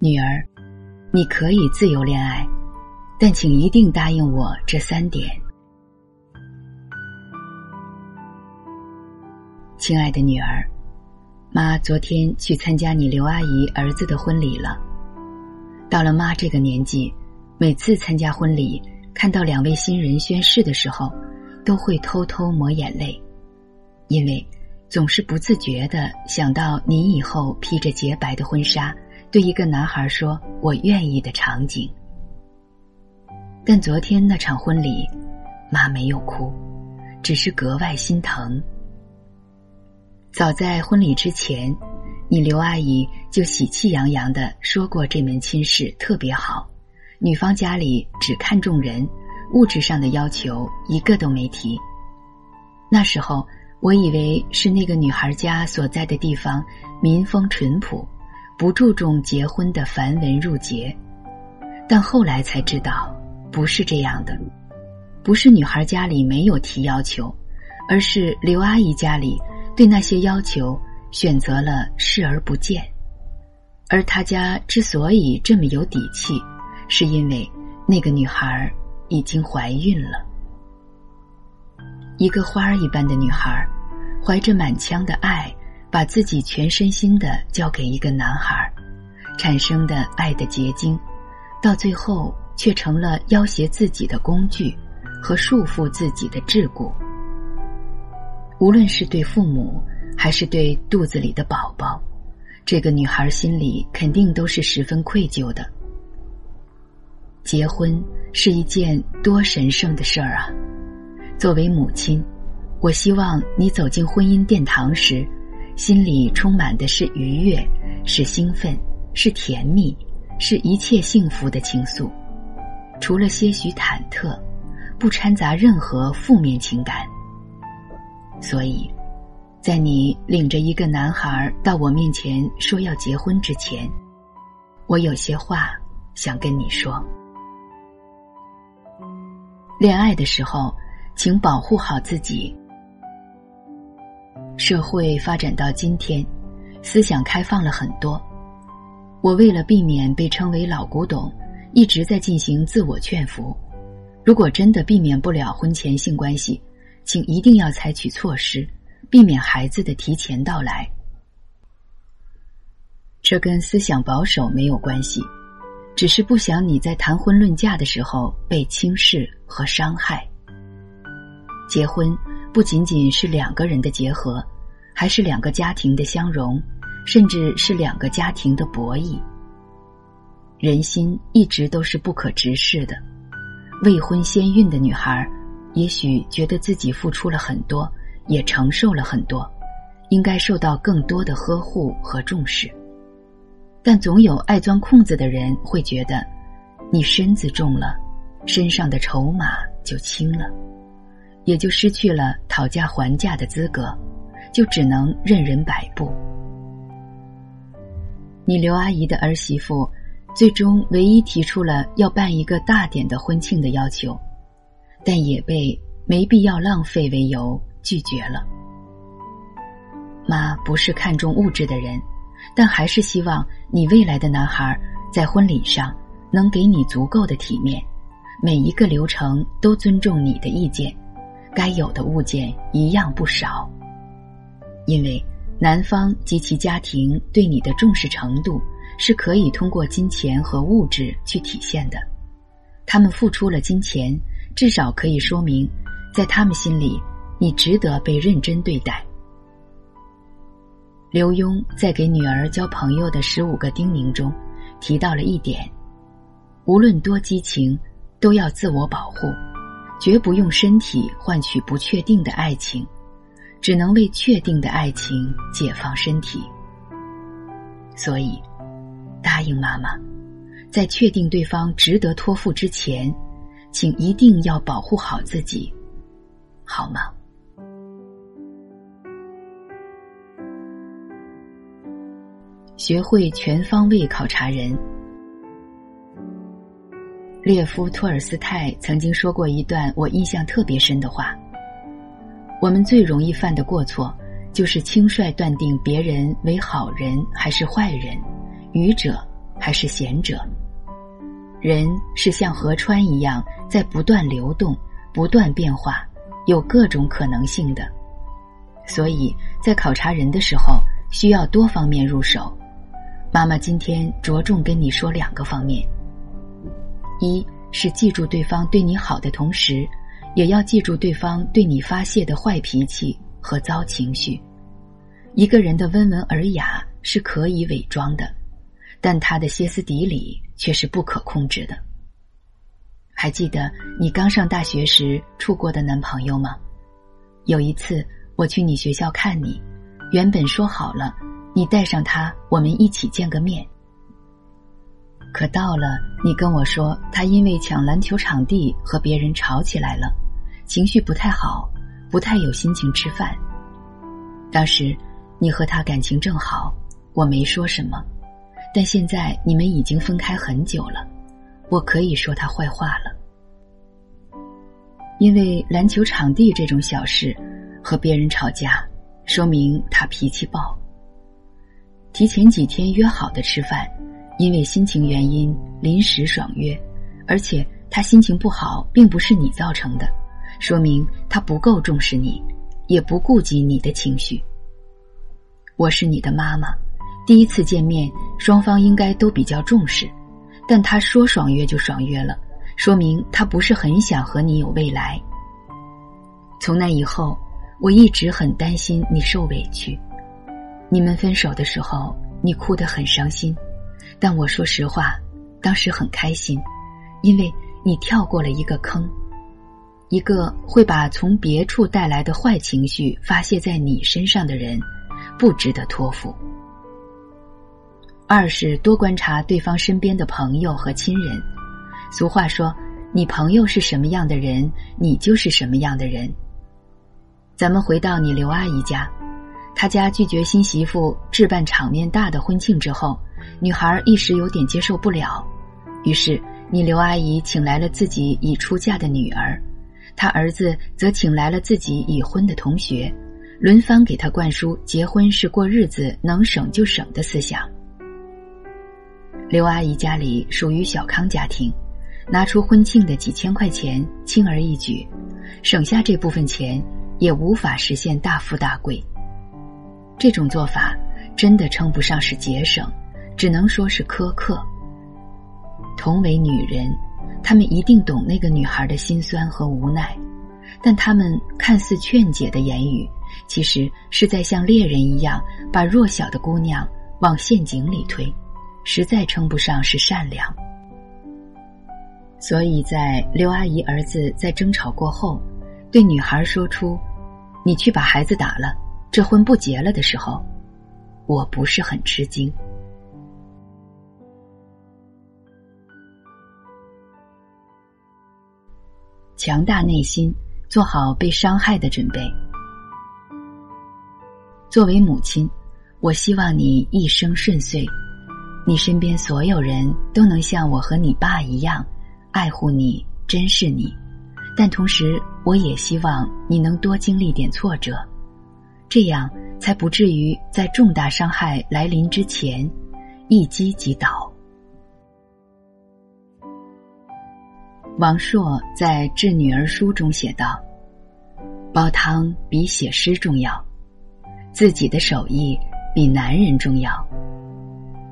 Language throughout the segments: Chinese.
女儿，你可以自由恋爱，但请一定答应我这三点。亲爱的女儿，妈昨天去参加你刘阿姨儿子的婚礼了。到了妈这个年纪，每次参加婚礼，看到两位新人宣誓的时候，都会偷偷抹眼泪，因为总是不自觉的想到你以后披着洁白的婚纱，对一个男孩说“我愿意”的场景。但昨天那场婚礼，妈没有哭，只是格外心疼。早在婚礼之前，你刘阿姨就喜气洋洋的说过这门亲事特别好，女方家里只看重人，物质上的要求一个都没提。那时候我以为是那个女孩家所在的地方民风淳朴，不注重结婚的繁文缛节，但后来才知道不是这样的，不是女孩家里没有提要求，而是刘阿姨家里。对那些要求选择了视而不见，而他家之所以这么有底气，是因为那个女孩已经怀孕了。一个花儿一般的女孩，怀着满腔的爱，把自己全身心的交给一个男孩，产生的爱的结晶，到最后却成了要挟自己的工具和束缚自己的桎梏。无论是对父母，还是对肚子里的宝宝，这个女孩心里肯定都是十分愧疚的。结婚是一件多神圣的事儿啊！作为母亲，我希望你走进婚姻殿堂时，心里充满的是愉悦，是兴奋，是甜蜜，是一切幸福的情愫，除了些许忐忑，不掺杂任何负面情感。所以，在你领着一个男孩到我面前说要结婚之前，我有些话想跟你说。恋爱的时候，请保护好自己。社会发展到今天，思想开放了很多。我为了避免被称为老古董，一直在进行自我劝服。如果真的避免不了婚前性关系，请一定要采取措施，避免孩子的提前到来。这跟思想保守没有关系，只是不想你在谈婚论嫁的时候被轻视和伤害。结婚不仅仅是两个人的结合，还是两个家庭的相融，甚至是两个家庭的博弈。人心一直都是不可直视的，未婚先孕的女孩。也许觉得自己付出了很多，也承受了很多，应该受到更多的呵护和重视。但总有爱钻空子的人会觉得，你身子重了，身上的筹码就轻了，也就失去了讨价还价的资格，就只能任人摆布。你刘阿姨的儿媳妇，最终唯一提出了要办一个大点的婚庆的要求。但也被没必要浪费为由拒绝了。妈不是看重物质的人，但还是希望你未来的男孩在婚礼上能给你足够的体面，每一个流程都尊重你的意见，该有的物件一样不少。因为男方及其家庭对你的重视程度是可以通过金钱和物质去体现的，他们付出了金钱。至少可以说明，在他们心里，你值得被认真对待。刘墉在给女儿交朋友的十五个叮咛中，提到了一点：无论多激情，都要自我保护，绝不用身体换取不确定的爱情，只能为确定的爱情解放身体。所以，答应妈妈，在确定对方值得托付之前。请一定要保护好自己，好吗？学会全方位考察人。列夫·托尔斯泰曾经说过一段我印象特别深的话：我们最容易犯的过错，就是轻率断定别人为好人还是坏人，愚者还是贤者？人是像河川一样在不断流动、不断变化，有各种可能性的。所以在考察人的时候，需要多方面入手。妈妈今天着重跟你说两个方面：一是记住对方对你好的同时，也要记住对方对你发泄的坏脾气和糟情绪。一个人的温文尔雅是可以伪装的。但他的歇斯底里却是不可控制的。还记得你刚上大学时处过的男朋友吗？有一次我去你学校看你，原本说好了你带上他，我们一起见个面。可到了，你跟我说他因为抢篮球场地和别人吵起来了，情绪不太好，不太有心情吃饭。当时你和他感情正好，我没说什么。但现在你们已经分开很久了，我可以说他坏话了。因为篮球场地这种小事，和别人吵架，说明他脾气暴。提前几天约好的吃饭，因为心情原因临时爽约，而且他心情不好，并不是你造成的，说明他不够重视你，也不顾及你的情绪。我是你的妈妈。第一次见面，双方应该都比较重视，但他说爽约就爽约了，说明他不是很想和你有未来。从那以后，我一直很担心你受委屈。你们分手的时候，你哭得很伤心，但我说实话，当时很开心，因为你跳过了一个坑，一个会把从别处带来的坏情绪发泄在你身上的人，不值得托付。二是多观察对方身边的朋友和亲人。俗话说：“你朋友是什么样的人，你就是什么样的人。”咱们回到你刘阿姨家，她家拒绝新媳妇置办场面大的婚庆之后，女孩一时有点接受不了，于是你刘阿姨请来了自己已出嫁的女儿，她儿子则请来了自己已婚的同学，轮番给她灌输结婚是过日子，能省就省的思想。刘阿姨家里属于小康家庭，拿出婚庆的几千块钱，轻而易举，省下这部分钱也无法实现大富大贵。这种做法真的称不上是节省，只能说是苛刻。同为女人，她们一定懂那个女孩的心酸和无奈，但她们看似劝解的言语，其实是在像猎人一样把弱小的姑娘往陷阱里推。实在称不上是善良，所以在刘阿姨儿子在争吵过后，对女孩说出“你去把孩子打了，这婚不结了”的时候，我不是很吃惊。强大内心，做好被伤害的准备。作为母亲，我希望你一生顺遂。你身边所有人都能像我和你爸一样爱护你、珍视你，但同时我也希望你能多经历点挫折，这样才不至于在重大伤害来临之前一击即倒。王朔在《致女儿书》中写道：“煲汤比写诗重要，自己的手艺比男人重要。”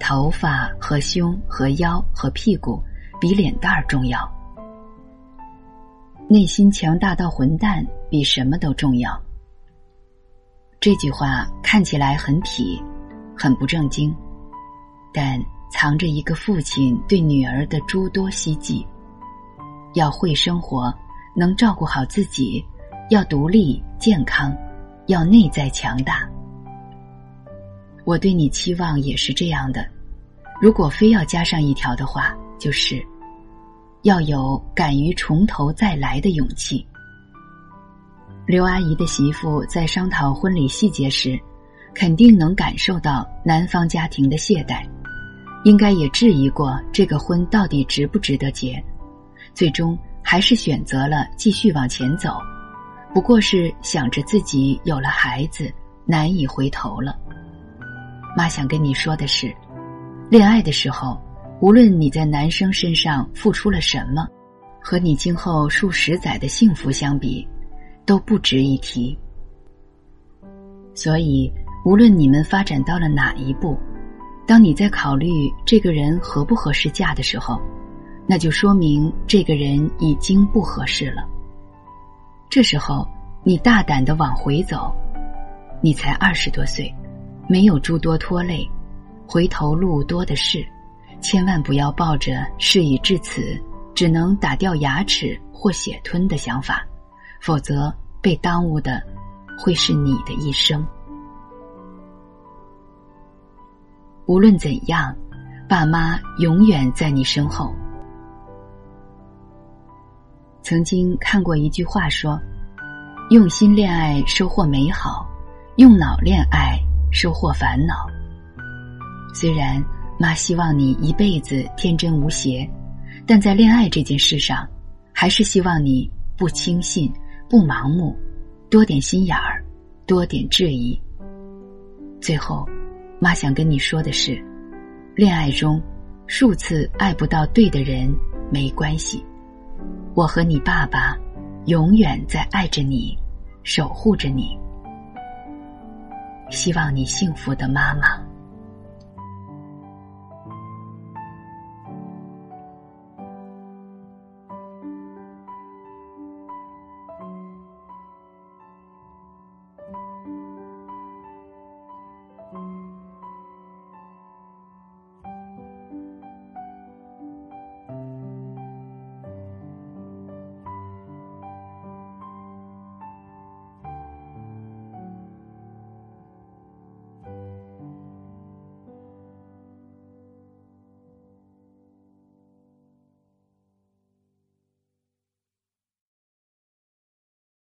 头发和胸和腰和屁股比脸蛋儿重要，内心强大到混蛋比什么都重要。这句话看起来很痞，很不正经，但藏着一个父亲对女儿的诸多希冀。要会生活，能照顾好自己，要独立健康，要内在强大。我对你期望也是这样的，如果非要加上一条的话，就是要有敢于从头再来的勇气。刘阿姨的媳妇在商讨婚礼细节时，肯定能感受到男方家庭的懈怠，应该也质疑过这个婚到底值不值得结，最终还是选择了继续往前走，不过是想着自己有了孩子，难以回头了。妈想跟你说的是，恋爱的时候无论你在男生身上付出了什么，和你今后数十载的幸福相比，都不值一提。所以，无论你们发展到了哪一步，当你在考虑这个人合不合适嫁的时候，那就说明这个人已经不合适了。这时候，你大胆的往回走，你才二十多岁，没有诸多拖累，回头路多的是，千万不要抱着事已至此，只能打掉牙齿或血吞的想法，否则被耽误的会是你的一生。无论怎样，爸妈永远在你身后。曾经看过一句话说：“用心恋爱收获美好，用脑恋爱收获烦恼。”虽然妈希望你一辈子天真无邪，但在恋爱这件事上，还是希望你不轻信、不盲目，多点心眼儿，多点质疑。最后，妈想跟你说的是：恋爱中，数次爱不到对的人没关系。我和你爸爸，永远在爱着你，守护着你。希望你幸福的妈妈。